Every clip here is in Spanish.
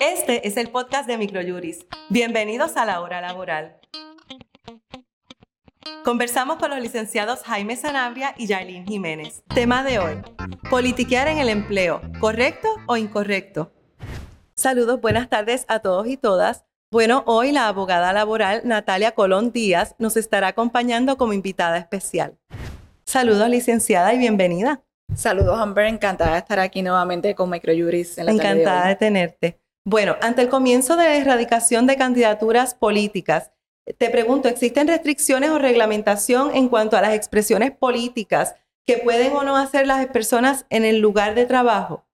Este es el podcast de Microjuris. Bienvenidos a la hora laboral. Conversamos con los licenciados Jaime Sanabria y Yailin Jiménez. Tema de hoy, politiquear en el empleo, ¿correcto o incorrecto? Saludos, buenas tardes a todos y todas. Bueno, hoy la abogada laboral Natalia Colón Díaz nos estará acompañando como invitada especial. Saludos, licenciada, y bienvenida. Saludos, Amber. Encantada de estar aquí nuevamente con Microjuris en la Encantada de, de tenerte. Bueno, ante el comienzo de la erradicación de candidaturas políticas, te pregunto, ¿existen restricciones o reglamentación en cuanto a las expresiones políticas que pueden o no hacer las personas en el lugar de trabajo?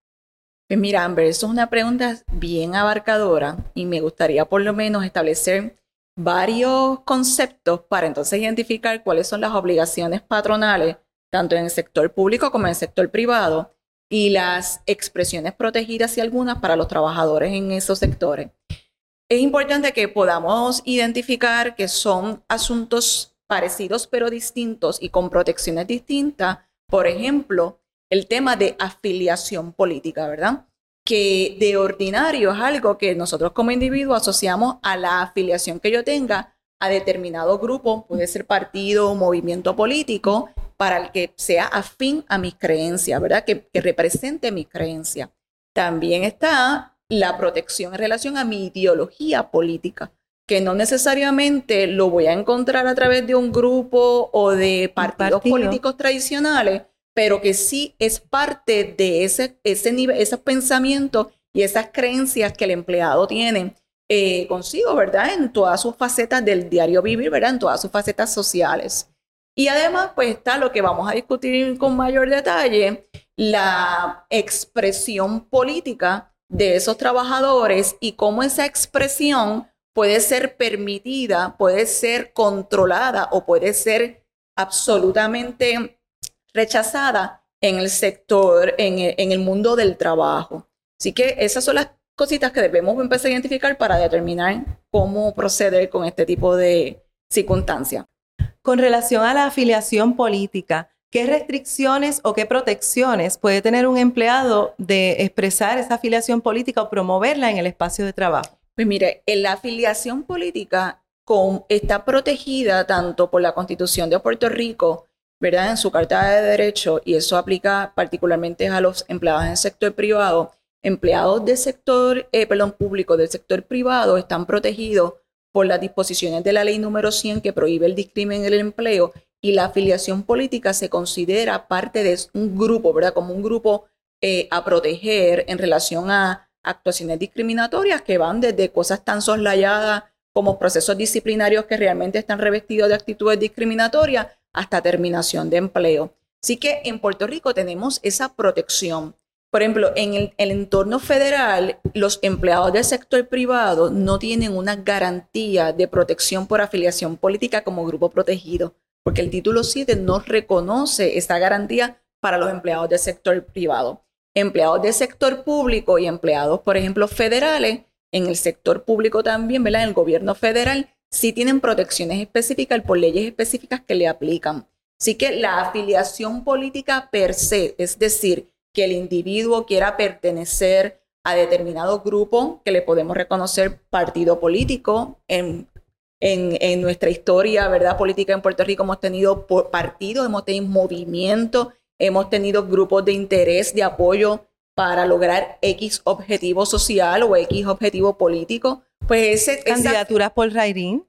Pues mira, Amber, eso es una pregunta bien abarcadora y me gustaría por lo menos establecer varios conceptos para entonces identificar cuáles son las obligaciones patronales, tanto en el sector público como en el sector privado, y las expresiones protegidas y algunas para los trabajadores en esos sectores. Es importante que podamos identificar que son asuntos parecidos pero distintos y con protecciones distintas. Por ejemplo, el tema de afiliación política, ¿verdad? Que de ordinario es algo que nosotros como individuos asociamos a la afiliación que yo tenga a determinado grupo, puede ser partido o movimiento político, para el que sea afín a mis creencias, ¿verdad? Que, que represente mis creencias. También está la protección en relación a mi ideología política, que no necesariamente lo voy a encontrar a través de un grupo o de partidos políticos tradicionales, pero que sí es parte de ese, ese nivel, esos pensamientos y esas creencias que el empleado tiene eh, consigo, ¿verdad? En todas sus facetas del diario vivir, ¿verdad? En todas sus facetas sociales. Y además, pues está lo que vamos a discutir con mayor detalle, la expresión política de esos trabajadores y cómo esa expresión puede ser permitida, puede ser controlada o puede ser absolutamente rechazada en el sector, en el, mundo del trabajo. Así que esas son las cositas que debemos empezar a identificar para determinar cómo proceder con este tipo de circunstancias. Con relación a la afiliación política, ¿qué restricciones o qué protecciones puede tener un empleado de expresar esa afiliación política o promoverla en el espacio de trabajo? Pues mire, la afiliación política está protegida tanto por la Constitución de Puerto Rico ¿verdad? En su carta de derecho, y eso aplica particularmente a los empleados en el sector privado, empleados del sector, eh, perdón, público, del sector privado están protegidos por las disposiciones de la ley número 100 que prohíbe el discrimen en el empleo y la afiliación política se considera parte de un grupo, ¿verdad? Como un grupo eh, a proteger en relación a actuaciones discriminatorias que van desde cosas tan soslayadas como procesos disciplinarios que realmente están revestidos de actitudes discriminatorias hasta terminación de empleo. Así que en Puerto Rico tenemos esa protección. Por ejemplo, en el, entorno federal, los empleados del sector privado no tienen una garantía de protección por afiliación política como grupo protegido, porque el título 7 no reconoce esa garantía para los empleados del sector privado. Empleados del sector público y empleados, por ejemplo, federales, en el sector público también, ¿verdad? En el gobierno federal, sí tienen protecciones específicas por leyes específicas que le aplican. Así que la afiliación política per se, es decir, que el individuo quiera pertenecer a determinado grupo que le podemos reconocer partido político. En, en, nuestra historia, ¿verdad? Política en Puerto Rico hemos tenido partidos, hemos tenido movimientos, hemos tenido grupos de interés, de apoyo para lograr X objetivo social o X objetivo político. Pues ese, ¿Candidaturas por Rairín?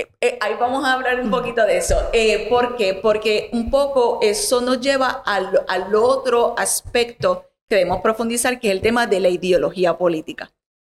Eh, eh, ahí vamos a hablar un poquito de eso. Eh, ¿Por qué? Porque un poco eso nos lleva al, al otro aspecto que debemos profundizar, que es el tema de la ideología política.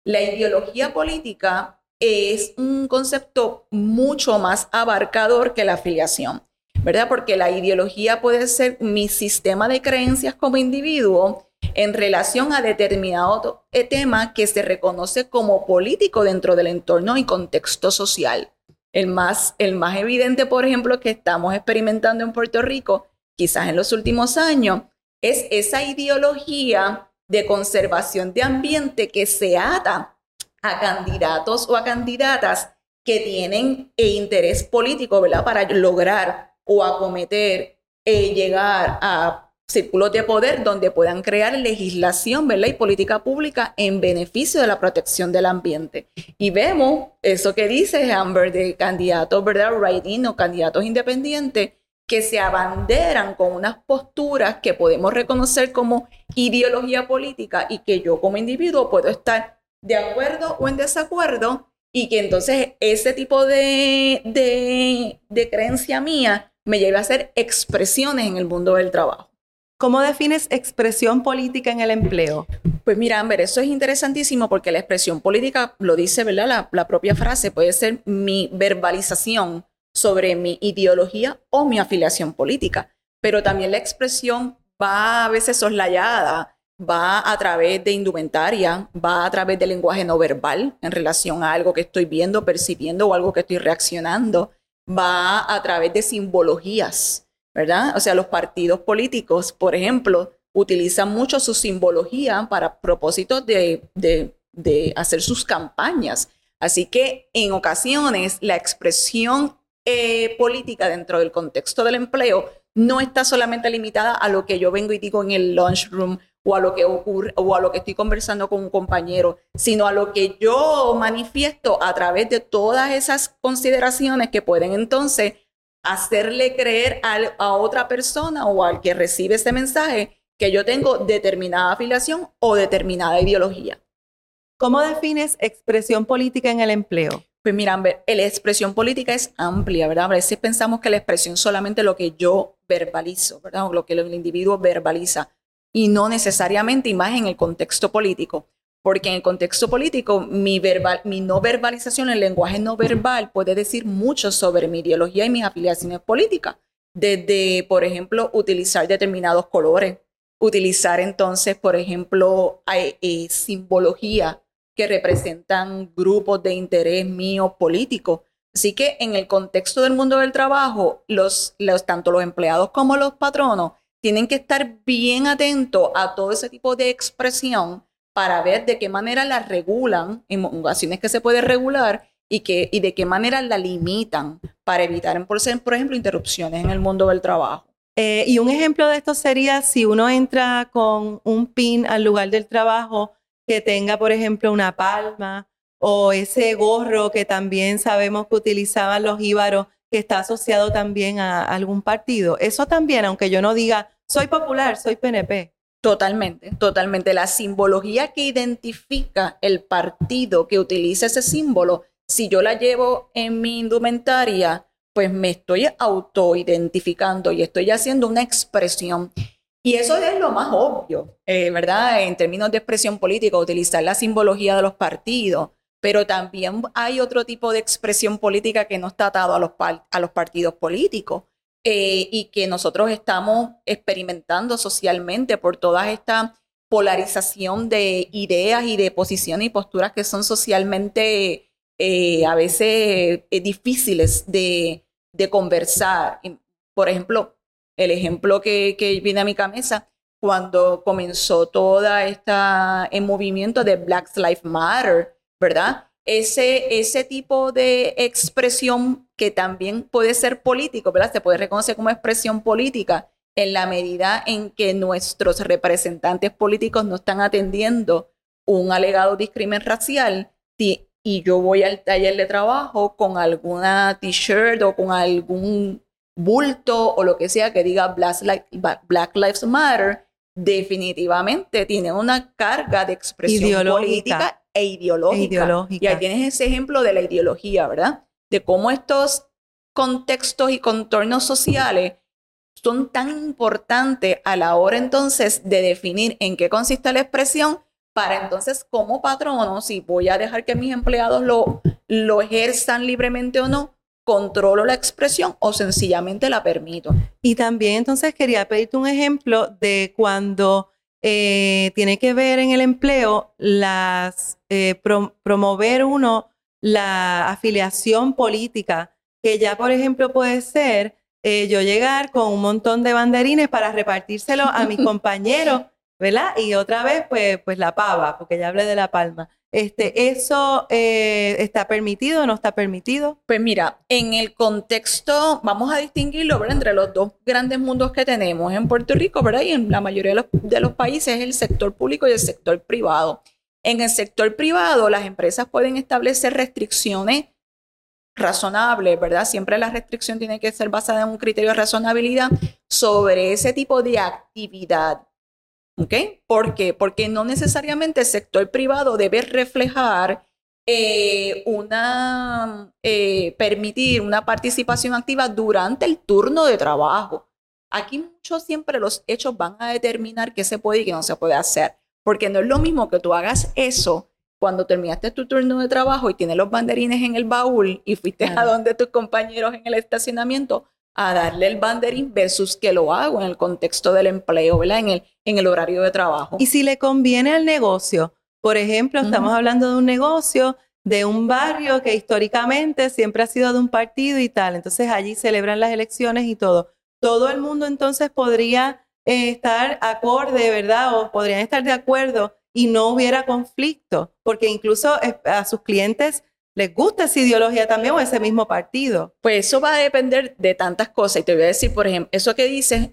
La ideología política es un concepto mucho más abarcador que la afiliación, ¿verdad? Porque la ideología puede ser mi sistema de creencias como individuo en relación a determinado tema que se reconoce como político dentro del entorno y contexto social. El más, el más evidente, por ejemplo, que estamos experimentando en Puerto Rico, quizás en los últimos años, es esa ideología de conservación de ambiente que se ata a candidatos o a candidatas que tienen interés político, ¿verdad? Para lograr o acometer, eh, llegar a círculos de poder donde puedan crear legislación, ¿verdad? Y política pública en beneficio de la protección del ambiente. Y vemos eso que dice Amber de candidatos, ¿verdad? Writing o candidatos independientes que se abanderan con unas posturas que podemos reconocer como ideología política y que yo como individuo puedo estar de acuerdo o en desacuerdo y que entonces ese tipo de, de, de creencia mía me lleve a hacer expresiones en el mundo del trabajo. ¿Cómo defines expresión política en el empleo? Pues mira, Amber, eso es interesantísimo porque la expresión política, lo dice, ¿verdad? La, propia frase puede ser mi verbalización sobre mi ideología o mi afiliación política, pero también la expresión va a veces soslayada, va a través de indumentaria, va a través de lenguaje no verbal en relación a algo que estoy viendo, percibiendo o algo que estoy reaccionando, va a través de simbologías ¿verdad? O sea, los partidos políticos, por ejemplo, utilizan mucho su simbología para propósitos de, hacer sus campañas. Así que en ocasiones la expresión eh, política dentro del contexto del empleo no está solamente limitada a lo que yo vengo y digo en el lunchroom o a lo que ocurre o a lo que estoy conversando con un compañero, sino a lo que yo manifiesto a través de todas esas consideraciones que pueden entonces hacerle creer a, otra persona o al que recibe ese mensaje que yo tengo determinada afiliación o determinada ideología. ¿Cómo defines expresión política en el empleo? Pues mira, la expresión política es amplia, ¿verdad? A veces pensamos que la expresión solamente lo que yo verbalizo, ¿verdad? O lo que el individuo verbaliza, y no necesariamente, y más en el contexto político porque en el contexto político mi, verbal, mi no verbalización, el lenguaje no verbal puede decir mucho sobre mi ideología y mis afiliaciones políticas. Desde, por ejemplo, utilizar determinados colores, utilizar entonces, por ejemplo, eh, simbología que representan grupos de interés mío político. Así que en el contexto del mundo del trabajo, los, los, tanto los empleados como los patronos tienen que estar bien atentos a todo ese tipo de expresión para ver de qué manera la regulan, en ocasiones que se puede regular, y, que, y de qué manera la limitan para evitar, por, ejemplo, interrupciones en el mundo del trabajo. Eh, y un ejemplo de esto sería si uno entra con un pin al lugar del trabajo que tenga, por ejemplo, una palma o ese gorro que también sabemos que utilizaban los íbaros, que está asociado también a algún partido. Eso también, aunque yo no diga, soy popular, soy PNP. Totalmente, totalmente. La simbología que identifica el partido que utiliza ese símbolo, si yo la llevo en mi indumentaria, pues me estoy autoidentificando y estoy haciendo una expresión. Y eso es lo más obvio, eh, ¿verdad? En términos de expresión política, utilizar la simbología de los partidos. Pero también hay otro tipo de expresión política que no está atado a los, a los partidos políticos. Eh, y que nosotros estamos experimentando socialmente por toda esta polarización de ideas y de posiciones y posturas que son socialmente eh, a veces eh, difíciles de, conversar. Por ejemplo, el ejemplo que, que viene a mi cabeza, cuando comenzó toda esta el movimiento de Black Lives Matter, ¿verdad? ese, ese tipo de expresión que también puede ser político, ¿verdad? Se puede reconocer como expresión política en la medida en que nuestros representantes políticos no están atendiendo un alegado discrimen racial y yo voy al taller de trabajo con alguna t-shirt o con algún bulto o lo que sea que diga Black, Lives Matter, definitivamente tiene una carga de expresión política e ideológica. Y ahí tienes ese ejemplo de la ideología, ¿verdad? De cómo estos contextos y contornos sociales son tan importantes a la hora entonces de definir en qué consiste la expresión para entonces como patrono, si voy a dejar que mis empleados lo, lo ejerzan libremente o no, controlo la expresión o sencillamente la permito. Y también entonces quería pedirte un ejemplo de cuando eh, tiene que ver en el empleo las eh, promover uno la afiliación política, que ya por ejemplo puede ser eh, yo llegar con un montón de banderines para repartírselo a mis compañeros, ¿verdad? Y otra vez, pues, pues la pava, porque ya hablé de la palma. Este, ¿Eso eh, está permitido o no está permitido? Pues mira, en el contexto, vamos a distinguirlo ¿verdad? entre los dos grandes mundos que tenemos en Puerto Rico ¿verdad? y en la mayoría de los, de los países, el sector público y el sector privado. En el sector privado, las empresas pueden establecer restricciones razonables, ¿verdad? Siempre la restricción tiene que ser basada en un criterio de razonabilidad sobre ese tipo de actividad. ¿Ok? ¿Por qué? Porque no necesariamente el sector privado debe reflejar eh, una, eh, permitir una participación activa durante el turno de trabajo. Aquí muchos siempre los hechos van a determinar qué se puede y qué no se puede hacer, porque no es lo mismo que tú hagas eso cuando terminaste tu turno de trabajo y tienes los banderines en el baúl y fuiste a donde tus compañeros en el estacionamiento a darle el banderín versus que lo hago en el contexto del empleo, ¿verdad? En el, en el horario de trabajo. Y si le conviene al negocio, por ejemplo, estamos hablando de un negocio de un barrio que históricamente siempre ha sido de un partido y tal, entonces allí celebran las elecciones y todo. Todo el mundo entonces podría eh, estar acorde, ¿verdad? O podrían estar de acuerdo y no hubiera conflicto, porque incluso eh, a sus clientes les gusta esa ideología también o ese mismo partido. Pues eso va a depender de tantas cosas. Y te voy a decir, por ejemplo, eso que dices,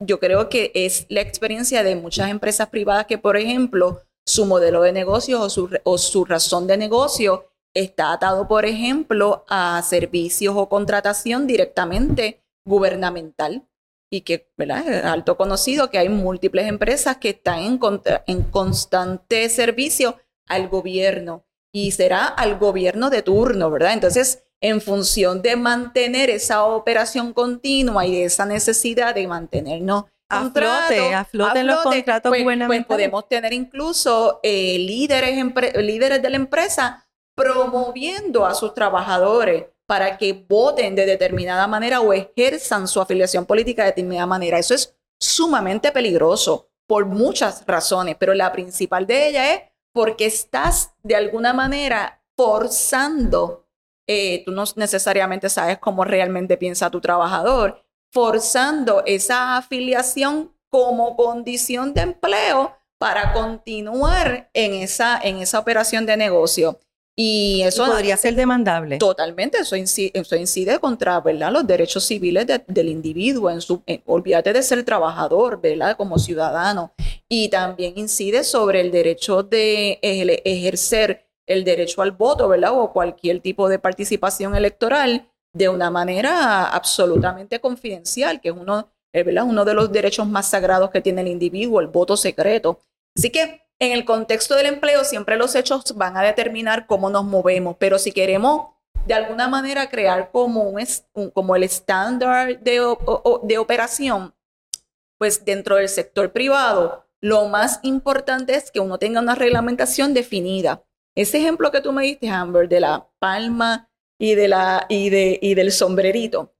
yo creo que es la experiencia de muchas empresas privadas que, por ejemplo, su modelo de negocio o su, o su razón de negocio está atado, por ejemplo, a servicios o contratación directamente gubernamental y que ¿verdad? es alto conocido que hay múltiples empresas que están en, en constante servicio al gobierno y será al gobierno de turno, ¿verdad? Entonces, en función de mantener esa operación continua y de esa necesidad de mantenernos a flote, a flote los contratos pues, pues podemos tener incluso eh, líderes, líderes de la empresa promoviendo a sus trabajadores para que voten de determinada manera o ejerzan su afiliación política de determinada manera. Eso es sumamente peligroso por muchas razones, pero la principal de ellas es porque estás de alguna manera forzando, eh, tú no necesariamente sabes cómo realmente piensa tu trabajador, forzando esa afiliación como condición de empleo para continuar en esa, en esa operación de negocio. Y eso podría ser demandable. Totalmente, eso incide, eso incide contra ¿verdad? los derechos civiles del individuo, en su, olvídate de ser trabajador, ¿verdad? como ciudadano. Y también incide sobre el derecho de ejercer el derecho al voto, ¿verdad? O cualquier tipo de participación electoral de una manera absolutamente confidencial, que es uno, ¿verdad? uno de los derechos más sagrados que tiene el individuo, el voto secreto. Así que en el contexto del empleo siempre los hechos van a determinar cómo nos movemos, pero si queremos de alguna manera crear como, un, como el estándar de, de operación, pues dentro del sector privado, lo más importante es que uno tenga una reglamentación definida. Ese ejemplo que tú me diste, Amber, de la palma y, de la, y, de, y del sombrerito,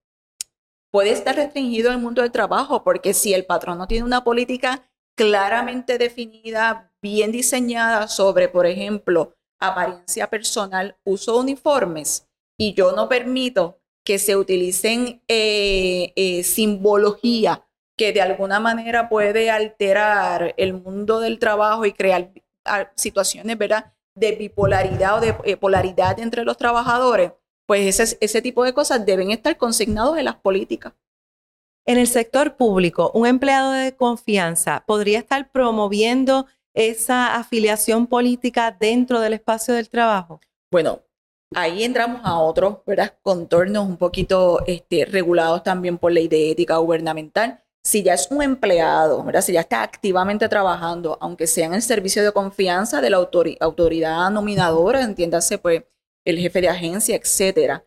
puede estar restringido al mundo del trabajo, porque si el patrón no tiene una política claramente definida, bien diseñada sobre, por ejemplo, apariencia personal, uso de uniformes, y yo no permito que se utilicen eh, eh, simbología que de alguna manera puede alterar el mundo del trabajo y crear ah, situaciones, ¿verdad?, de bipolaridad o de eh, polaridad entre los trabajadores, pues ese, ese tipo de cosas deben estar consignados en las políticas. En el sector público, un empleado de confianza podría estar promoviendo esa afiliación política dentro del espacio del trabajo? Bueno, ahí entramos a otros contornos un poquito este, regulados también por ley de ética gubernamental. Si ya es un empleado, ¿verdad? si ya está activamente trabajando, aunque sea en el servicio de confianza de la autoridad nominadora, entiéndase pues el jefe de agencia, etcétera,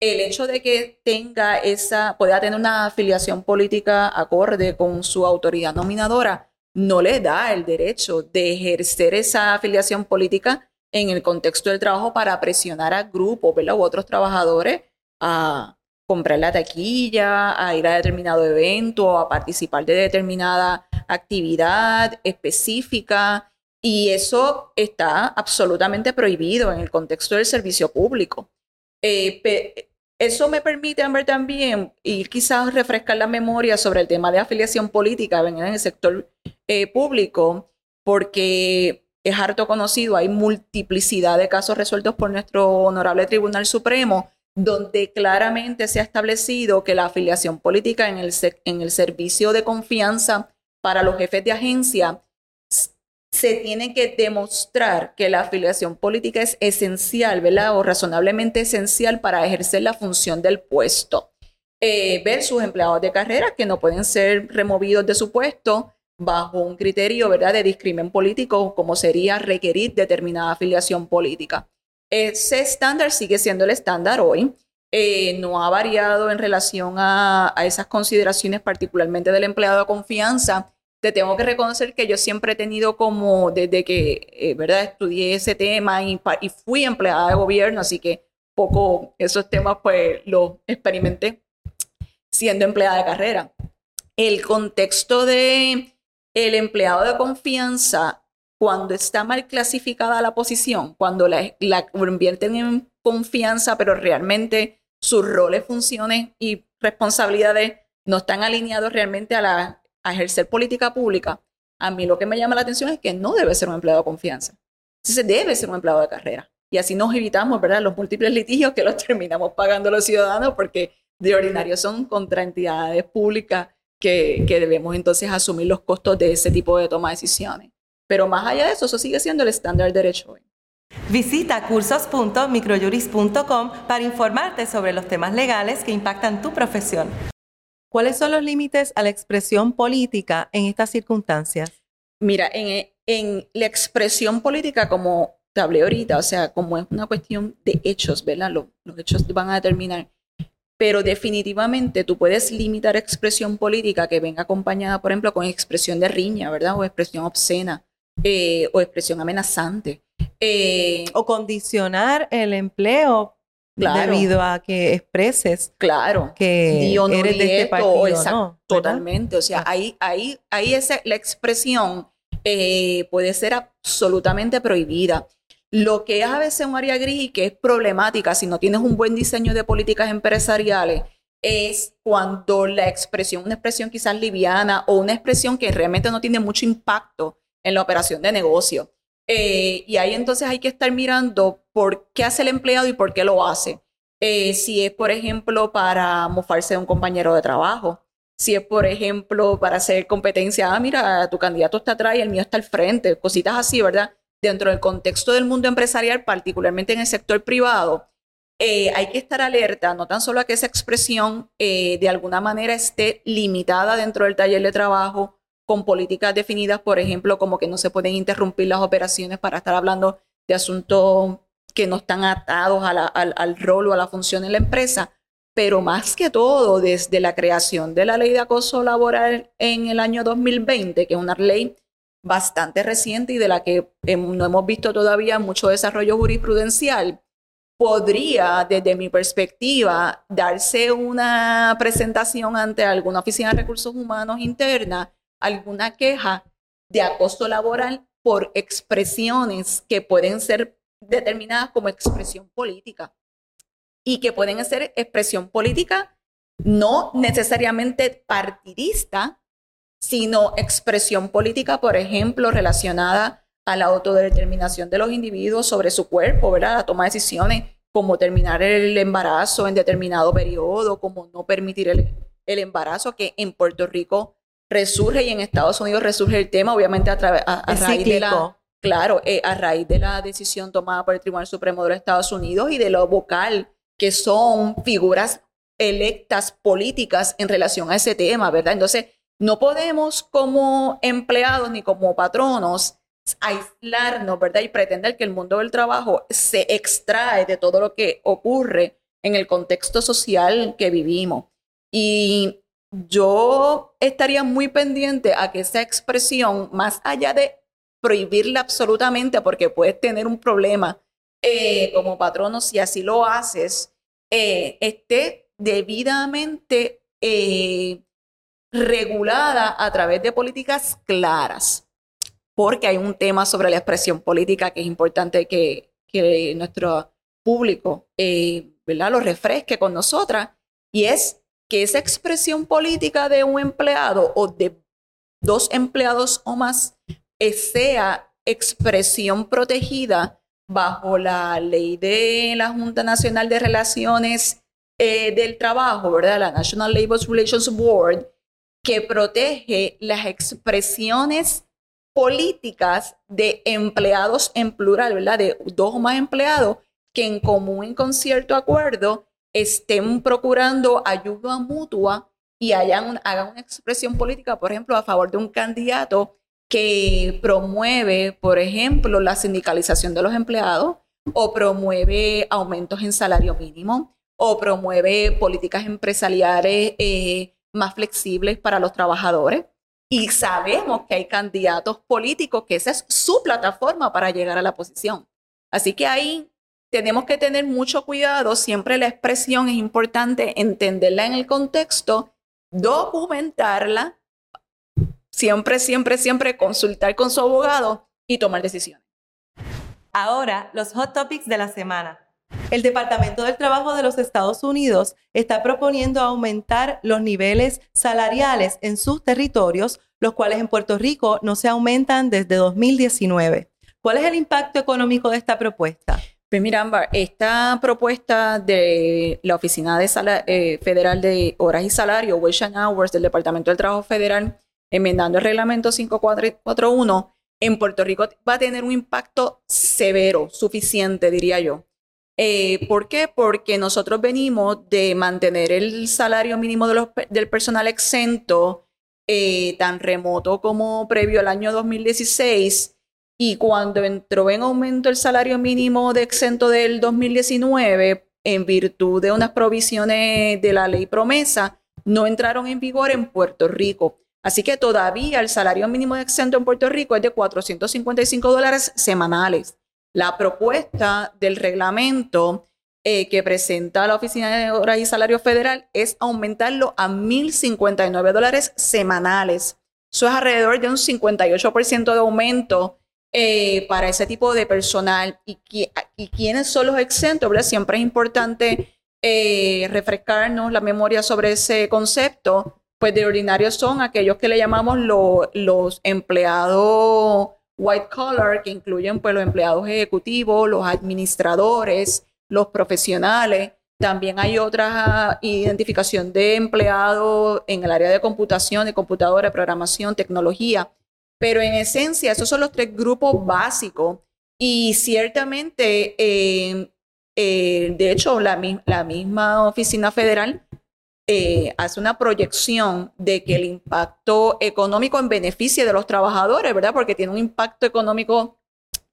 el hecho de que tenga esa, pueda tener una afiliación política acorde con su autoridad nominadora, no le da el derecho de ejercer esa afiliación política en el contexto del trabajo para presionar a grupos u otros trabajadores a comprar la taquilla, a ir a determinado evento, a participar de determinada actividad específica. Y eso está absolutamente prohibido en el contexto del servicio público. Eh, Eso me permite, también y quizás refrescar la memoria sobre el tema de afiliación política en el sector eh, público, porque es harto conocido, hay multiplicidad de casos resueltos por nuestro honorable Tribunal Supremo, donde claramente se ha establecido que la afiliación política en el, en el servicio de confianza para los jefes de agencia se tiene que demostrar que la afiliación política es esencial, ¿verdad? O razonablemente esencial para ejercer la función del puesto. Eh, versus empleados de carrera que no pueden ser removidos de su puesto bajo un criterio, ¿verdad?, de discrimen político, como sería requerir determinada afiliación política. Ese estándar sigue siendo el estándar hoy. Eh, no ha variado en relación a, a esas consideraciones, particularmente del empleado de confianza, te tengo que reconocer que yo siempre he tenido como, desde que, eh, ¿verdad? Estudié ese tema y, y, fui empleada de gobierno, así que poco esos temas pues los experimenté siendo empleada de carrera. El contexto de el empleado de confianza, cuando está mal clasificada la posición, cuando la, la invierten en confianza, pero realmente sus roles, funciones y responsabilidades no están alineados realmente a la ejercer política pública, a mí lo que me llama la atención es que no debe ser un empleado de confianza. se debe ser un empleado de carrera. Y así nos evitamos, ¿verdad?, los múltiples litigios que los terminamos pagando los ciudadanos porque de ordinario son contra entidades públicas que, que debemos entonces asumir los costos de ese tipo de toma de decisiones. Pero más allá de eso, eso sigue siendo el estándar de derecho hoy. Visita cursos.microjuris.com para informarte sobre los temas legales que impactan tu profesión. ¿Cuáles son los límites a la expresión política en estas circunstancias? Mira, en, la expresión política, como te hablé ahorita, o sea, como es una cuestión de hechos, ¿verdad? Los, hechos van a determinar. Pero definitivamente tú puedes limitar expresión política que venga acompañada, por ejemplo, con expresión de riña, ¿verdad? O expresión obscena eh, o expresión amenazante. Eh, o condicionar el empleo debido a que expreses claro que eres de este partido, totalmente o sea ah. ahí ahí ahí esa la expresión eh, puede ser absolutamente prohibida lo que es a veces un área gris y que es problemática si no tienes un buen diseño de políticas empresariales es cuando la expresión una expresión quizás liviana o una expresión que realmente no tiene mucho impacto en la operación de negocio eh, y ahí entonces hay que estar mirando por qué hace el empleado y por qué lo hace. Eh, si es, por ejemplo, para mofarse de un compañero de trabajo, si es, por ejemplo, para hacer competencia, ah, mira, tu candidato está atrás y el mío está al frente, cositas así, ¿verdad? Dentro del contexto del mundo empresarial, particularmente en el sector privado, eh, hay que estar alerta, no tan solo a que esa expresión de alguna manera esté limitada dentro del taller de trabajo, con políticas definidas, por ejemplo, como que no se pueden interrumpir las operaciones para estar hablando de asuntos que no están atados al, rol o a la función en la empresa, pero más que todo, desde la creación de la ley de acoso laboral en el año 2020, que es una ley bastante reciente y de la que no hemos visto todavía mucho desarrollo jurisprudencial, podría, desde mi perspectiva, darse una presentación ante alguna oficina de recursos humanos interna alguna queja de acoso laboral por expresiones que pueden ser determinadas como expresión política. Y que pueden ser expresión política no necesariamente partidista, sino expresión política, por ejemplo, relacionada a la autodeterminación de los individuos sobre su cuerpo, ¿verdad? La toma de decisiones como terminar el embarazo en determinado periodo, como no permitir el, el embarazo, que en Puerto Rico resurge y en Estados Unidos resurge el tema, obviamente a, a, raíz de la... Claro, eh, a raíz de la decisión tomada por el Tribunal Supremo de los Estados Unidos y de lo vocal, que son figuras electas políticas en relación a ese tema, ¿verdad? Entonces, no podemos como empleados ni como patronos aislarnos, ¿verdad? Y pretender que el mundo del trabajo se extrae de todo lo que ocurre en el contexto social que vivimos. Y yo estaría muy pendiente a que esa expresión, más allá de prohibirla absolutamente, porque puedes tener un problema eh, como patrono si así lo haces, eh, esté debidamente eh, regulada a través de políticas claras, porque hay un tema sobre la expresión política que es importante que, que nuestro público ¿verdad? lo refresque con nosotras, y es que esa expresión política de un empleado o de dos empleados o más eh, sea expresión protegida bajo la ley de la Junta Nacional de Relaciones eh, del Trabajo, ¿verdad? La National Labor Relations Board, que protege las expresiones políticas de empleados en plural, ¿verdad? De dos o más empleados que en común con cierto acuerdo estén procurando ayuda mutua y hagan una expresión política, por ejemplo, a favor de un candidato que promueve, por ejemplo, la sindicalización de los empleados o promueve aumentos en salario mínimo o promueve políticas empresariales eh, más flexibles para los trabajadores. Y sabemos que hay candidatos políticos que esa es su plataforma para llegar a la posición. Así que ahí tenemos que tener mucho cuidado. Siempre la expresión es importante, entenderla en el contexto, documentarla, siempre, siempre, siempre consultar con su abogado y tomar decisiones. Ahora, los hot topics de la semana. El Departamento del Trabajo de los Estados Unidos está proponiendo aumentar los niveles salariales en sus territorios, los cuales en Puerto Rico no se aumentan desde 2019. ¿Cuál es el impacto económico de esta propuesta? Pues mira, esta propuesta de la Oficina eh, Federal de Horas y Salario, Wage and Hours, del Departamento del Trabajo Federal, enmendando el reglamento 5441, en Puerto Rico va a tener un impacto severo, suficiente, diría yo. Eh, ¿Por qué? Porque nosotros venimos de mantener el salario mínimo del personal exento eh, tan remoto como previo al año 2016 y cuando entró en aumento el salario mínimo de exento del 2019 en virtud de unas provisiones de la ley promesa, no entraron en vigor en Puerto Rico. Así que todavía el salario mínimo de exento en Puerto Rico es de 455 dólares semanales. La propuesta del reglamento eh, que presenta la Oficina de Horas y Salario Federal es aumentarlo a 1.059 dólares semanales. Eso es alrededor de un 58% de aumento eh, para ese tipo de personal. ¿Y, y quiénes son los exentos? Siempre es importante eh, refrescarnos la memoria sobre ese concepto. Pues de ordinario son aquellos que le llamamos los empleados white collar, que incluyen pues, los empleados ejecutivos, los administradores, los profesionales. También hay otra identificación de empleados en el área de computación, de computadora, programación, tecnología. Pero en esencia, esos son los tres grupos básicos. Y ciertamente, eh, eh, de hecho, la misma oficina federal eh, hace una proyección de que el impacto económico en beneficio de los trabajadores, ¿verdad? Porque tiene un impacto económico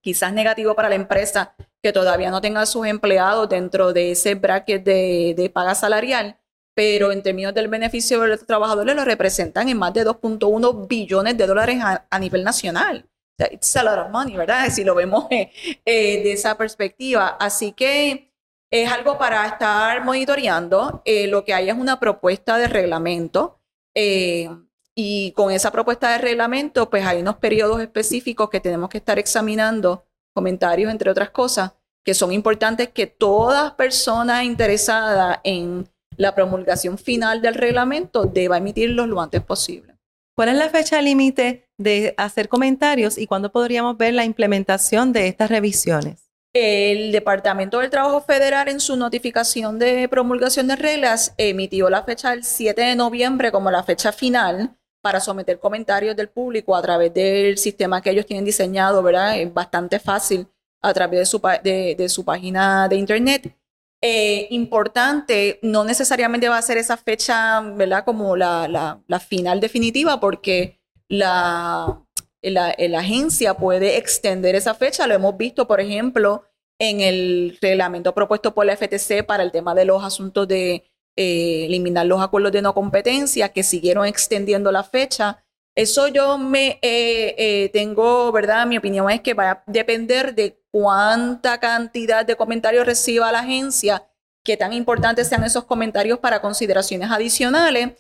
quizás negativo para la empresa que todavía no tenga a sus empleados dentro de ese bracket de, paga salarial, pero en términos del beneficio de los trabajadores lo representan en más de 2.1 billones de dólares a, nivel nacional. It's a lot of money, ¿verdad? Si lo vemos eh, eh, de esa perspectiva. Así que es algo para estar monitoreando. Eh, lo que hay es una propuesta de reglamento. Eh, y con esa propuesta de reglamento, pues hay unos periodos específicos que tenemos que estar examinando, comentarios, entre otras cosas, que son importantes que toda persona interesada en la promulgación final del reglamento deba emitirlos lo antes posible. ¿Cuál es la fecha límite de hacer comentarios y cuándo podríamos ver la implementación de estas revisiones? El Departamento del Trabajo Federal en su notificación de promulgación de reglas emitió la fecha del 7 de noviembre como la fecha final para someter comentarios del público a través del sistema que ellos tienen diseñado, ¿verdad? Es bastante fácil a través de su, de, su página de internet. Eh, importante, no necesariamente va a ser esa fecha, ¿verdad? Como la, la, la final definitiva, porque la, la, agencia puede extender esa fecha. Lo hemos visto, por ejemplo, en el reglamento propuesto por la FTC para el tema de los asuntos de eh, eliminar los acuerdos de no competencia, que siguieron extendiendo la fecha. Eso yo me eh, eh, tengo, ¿verdad? Mi opinión es que va a depender de cuánta cantidad de comentarios reciba la agencia, qué tan importantes sean esos comentarios para consideraciones adicionales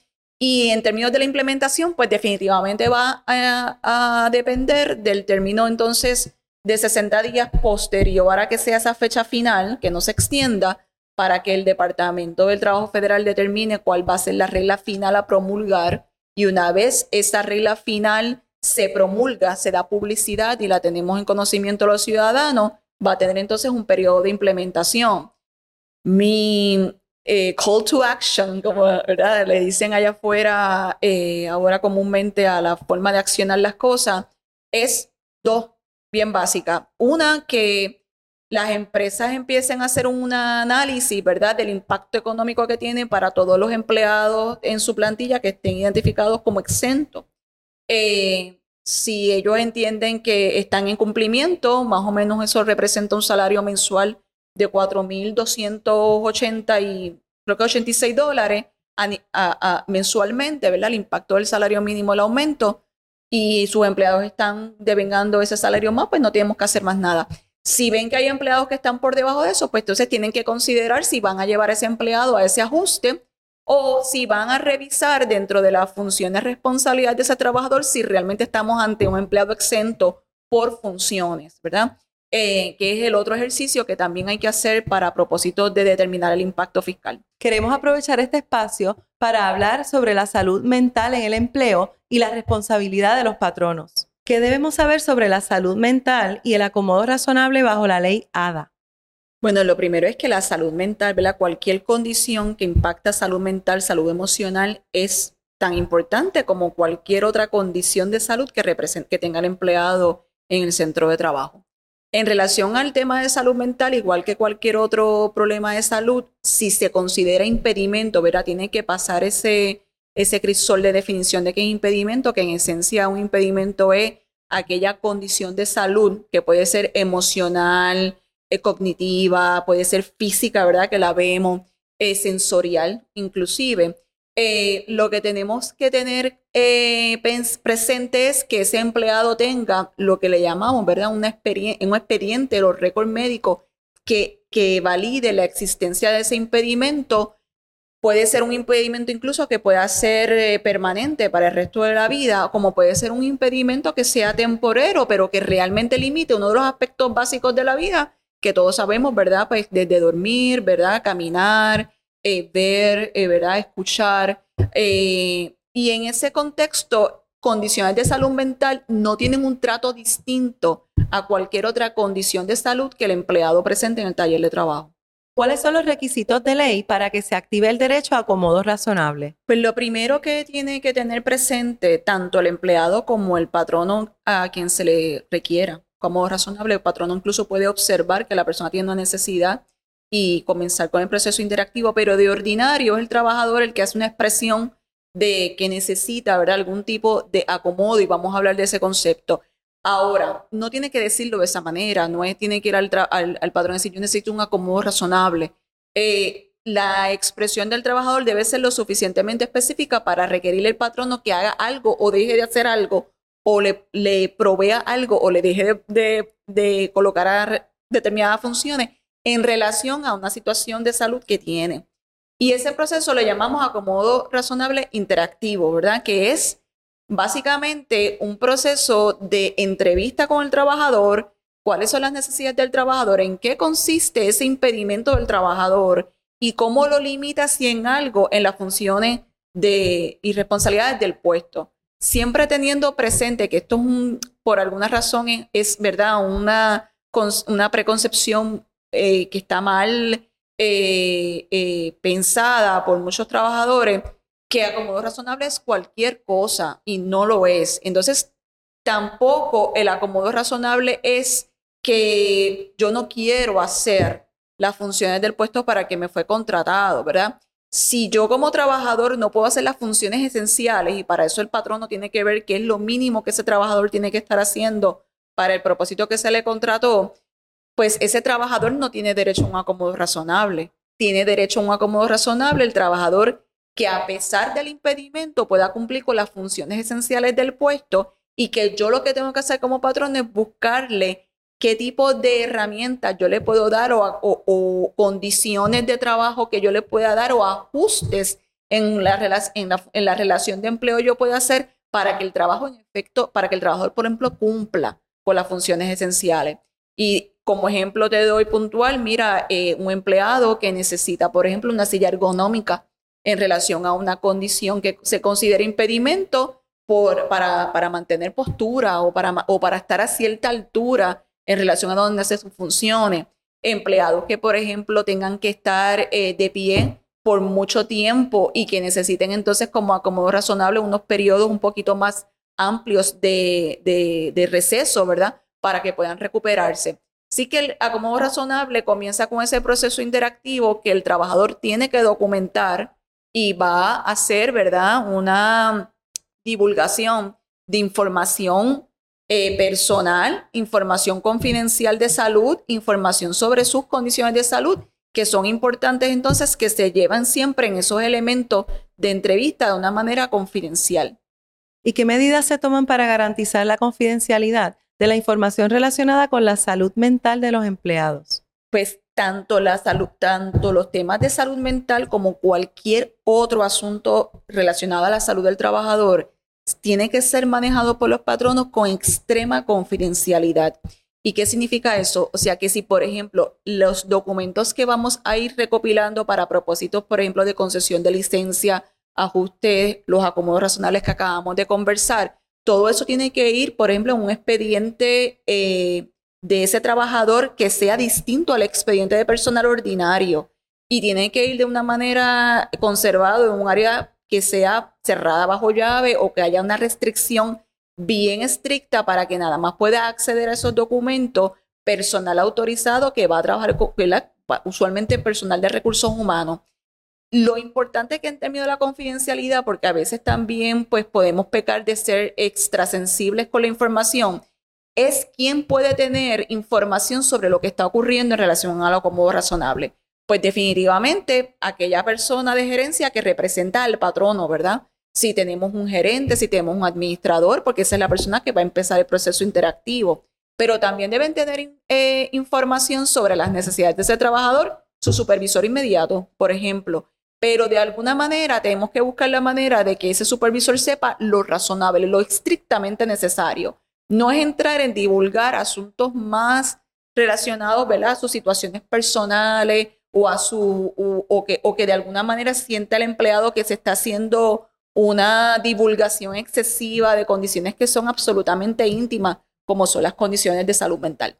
y en términos de la implementación, pues definitivamente va a, depender del término entonces de 60 días posterior a que sea esa fecha final, que no se extienda, para que el Departamento del Trabajo Federal determine cuál va a ser la regla final a promulgar y una vez esa regla final se promulga, se da publicidad y la tenemos en conocimiento de los ciudadanos, va a tener entonces un periodo de implementación. Mi eh, call to action, como le dicen allá afuera eh, ahora comúnmente a la forma de accionar las cosas, es dos bien básicas. Una, que las empresas empiecen a hacer un análisis, ¿verdad?, del impacto económico que tiene para todos los empleados en su plantilla que estén identificados como exentos. Eh, si ellos entienden que están en cumplimiento, más o menos eso representa un salario mensual de 4.280 y creo que 86 dólares mensualmente, ¿verdad? El impacto del salario mínimo, el aumento, y sus empleados están devengando ese salario más, pues no tenemos que hacer más nada. Si ven que hay empleados que están por debajo de eso, pues entonces tienen que considerar si van a llevar a ese empleado a ese ajuste o si van a revisar dentro de las funciones responsabilidad de ese trabajador si realmente estamos ante un empleado exento por funciones, ¿verdad? Eh, que es el otro ejercicio que también hay que hacer para propósito de determinar el impacto fiscal. Queremos aprovechar este espacio para hablar sobre la salud mental en el empleo y la responsabilidad de los patronos. ¿Qué debemos saber sobre la salud mental y el acomodo razonable bajo la ley ADA? Bueno, lo primero es que la salud mental, ¿verdad? cualquier condición que impacta salud mental, salud emocional, es tan importante como cualquier otra condición de salud que, que tenga el empleado en el centro de trabajo. En relación al tema de salud mental, igual que cualquier otro problema de salud, si se considera impedimento, ¿verdad? Tiene que pasar ese, ese crisol de definición de qué es impedimento, que en esencia un impedimento es aquella condición de salud que puede ser emocional, eh, cognitiva, puede ser física, ¿verdad? Que la vemos, eh, sensorial inclusive. Eh, lo que tenemos que tener presente es que ese empleado tenga lo que le llamamos, ¿verdad? un expediente, los récords médicos que, que valide la existencia de ese impedimento Puede ser un impedimento incluso que pueda ser eh, permanente para el resto de la vida, como puede ser un impedimento que sea temporero, pero que realmente limite uno de los aspectos básicos de la vida, que todos sabemos, ¿verdad? Pues desde dormir, ¿verdad? Caminar, eh, ver, eh, ¿verdad? Escuchar. y en ese contexto, condiciones de salud mental no tienen un trato distinto a cualquier otra condición de salud que el empleado presente en el taller de trabajo. ¿Cuáles son los requisitos de ley para que se active el derecho a acomodo razonable? Pues lo primero que tiene que tener presente tanto el empleado como el patrono a quien se le requiera acomodo razonable, el patrono incluso puede observar que la persona tiene una necesidad y comenzar con el proceso interactivo, pero de ordinario es el trabajador el que hace una expresión de que necesita algún tipo de acomodo y vamos a hablar de ese concepto. Ahora, no tiene que decirlo de esa manera, no tiene que ir al, al, patrón y decir, yo necesito un acomodo razonable. Eh, la expresión del trabajador debe ser lo suficientemente específica para requerirle al patrono que haga algo o deje de hacer algo o le, provea algo o le deje de, de, colocar determinadas funciones en relación a una situación de salud que tiene. Y ese proceso lo llamamos acomodo razonable interactivo, ¿verdad? Que es básicamente un proceso de entrevista con el trabajador, cuáles son las necesidades del trabajador, en qué consiste ese impedimento del trabajador y cómo lo limita si en algo en las funciones de irresponsabilidades del puesto. Siempre teniendo presente que esto es un, por alguna razón es, verdad una, una preconcepción eh, que está mal eh, eh, pensada por muchos trabajadores que acomodo razonable es cualquier cosa y no lo es. Entonces, tampoco el acomodo razonable es que yo no quiero hacer las funciones del puesto para que me fue contratado, ¿verdad? Si yo como trabajador no puedo hacer las funciones esenciales y para eso el patrón no tiene que ver qué es lo mínimo que ese trabajador tiene que estar haciendo para el propósito que se le contrató, pues ese trabajador no tiene derecho a un acomodo razonable. Tiene derecho a un acomodo razonable el trabajador que a pesar del impedimento pueda cumplir con las funciones esenciales del puesto y que yo lo que tengo que hacer como patrón es buscarle qué tipo de herramientas yo le puedo dar o, condiciones de trabajo que yo le pueda dar o ajustes en la, en, en la relación de empleo yo pueda hacer para que el trabajo en efecto, para que el trabajador, por ejemplo, cumpla con las funciones esenciales. Y Como ejemplo te doy puntual, mira, eh, un empleado que necesita, por ejemplo, una silla ergonómica en relación a una condición que se considera impedimento por, para, para, mantener postura o para, o para estar a cierta altura en relación a donde hace sus funciones. Empleados que, por ejemplo, tengan que estar eh, de pie por mucho tiempo y que necesiten entonces como acomodo razonable unos periodos un poquito más amplios de, de, de receso, ¿verdad? Para que puedan recuperarse. Sí que el acomodo razonable comienza con ese proceso interactivo que el trabajador tiene que documentar y va a hacer, ¿verdad? Una divulgación de información eh, personal, información confidencial de salud, información sobre sus condiciones de salud, que son importantes entonces que se llevan siempre en esos elementos de entrevista de una manera confidencial. ¿Y qué medidas se toman para garantizar la confidencialidad? De la información relacionada con la salud mental de los empleados? Pues tanto la salud, tanto los temas de salud mental como cualquier otro asunto relacionado a la salud del trabajador tiene que ser manejado por los patronos con extrema confidencialidad. ¿Y qué significa eso? O sea que si, por ejemplo, los documentos que vamos a ir recopilando para propósitos, por ejemplo, de concesión de licencia, ajustes, los acomodos razonables que acabamos de conversar, todo eso tiene que ir, por ejemplo, en un expediente eh, de ese trabajador que sea distinto al expediente de personal ordinario y tiene que ir de una manera conservado en un área que sea cerrada bajo llave o que haya una restricción bien estricta para que nada más pueda acceder a esos documentos personal autorizado que va a trabajar con, usualmente personal de recursos humanos. Lo importante que en términos de la confidencialidad, porque a veces también pues, podemos pecar de ser extrasensibles con la información, es quién puede tener información sobre lo que está ocurriendo en relación a lo como razonable. Pues definitivamente aquella persona de gerencia que representa al patrono, ¿verdad? Si tenemos un gerente, si tenemos un administrador, porque esa es la persona que va a empezar el proceso interactivo. Pero también deben tener eh, información sobre las necesidades de ese trabajador, su supervisor inmediato, por ejemplo, pero de alguna manera tenemos que buscar la manera de que ese supervisor sepa lo razonable, lo estrictamente necesario. No es entrar en divulgar asuntos más relacionados a sus situaciones personales o, a su, o, que, o que de alguna manera sienta el empleado que se está haciendo una divulgación excesiva de condiciones que son absolutamente íntimas, como son las condiciones de salud mental.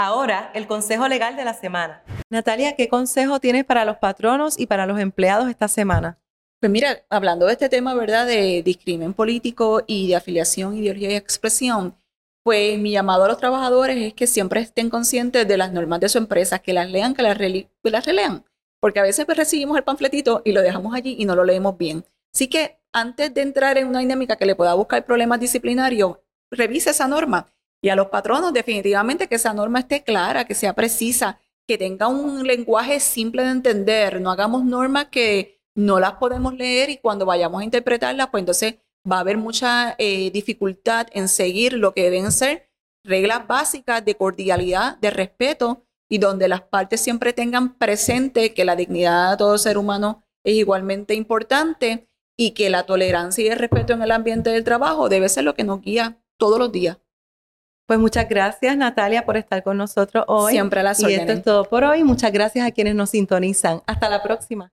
Ahora, el consejo legal de la semana. Natalia, ¿qué consejo tienes para los patronos y para los empleados esta semana? Pues mira, hablando de este tema, ¿verdad? De discrimen político y de afiliación, ideología y expresión, pues mi llamado a los trabajadores es que siempre estén conscientes de las normas de su empresa, que las lean, que las, las relean, porque a veces pues, recibimos el panfletito y lo dejamos allí y no lo leemos bien. Así que antes de entrar en una dinámica que le pueda buscar problemas disciplinarios, revise esa norma y a los patronos, definitivamente que esa norma esté clara, que sea precisa, que tenga un lenguaje simple de entender. No hagamos normas que no las podemos leer y cuando vayamos a interpretarlas, pues entonces va a haber mucha eh, dificultad en seguir lo que deben ser reglas básicas de cordialidad, de respeto y donde las partes siempre tengan presente que la dignidad de todo ser humano es igualmente importante y que la tolerancia y el respeto en el ambiente del trabajo debe ser lo que nos guía todos los días. Pues muchas gracias Natalia por estar con nosotros hoy. Siempre a las órdenes. Y esto es todo por hoy. Muchas gracias a quienes nos sintonizan. Hasta la próxima.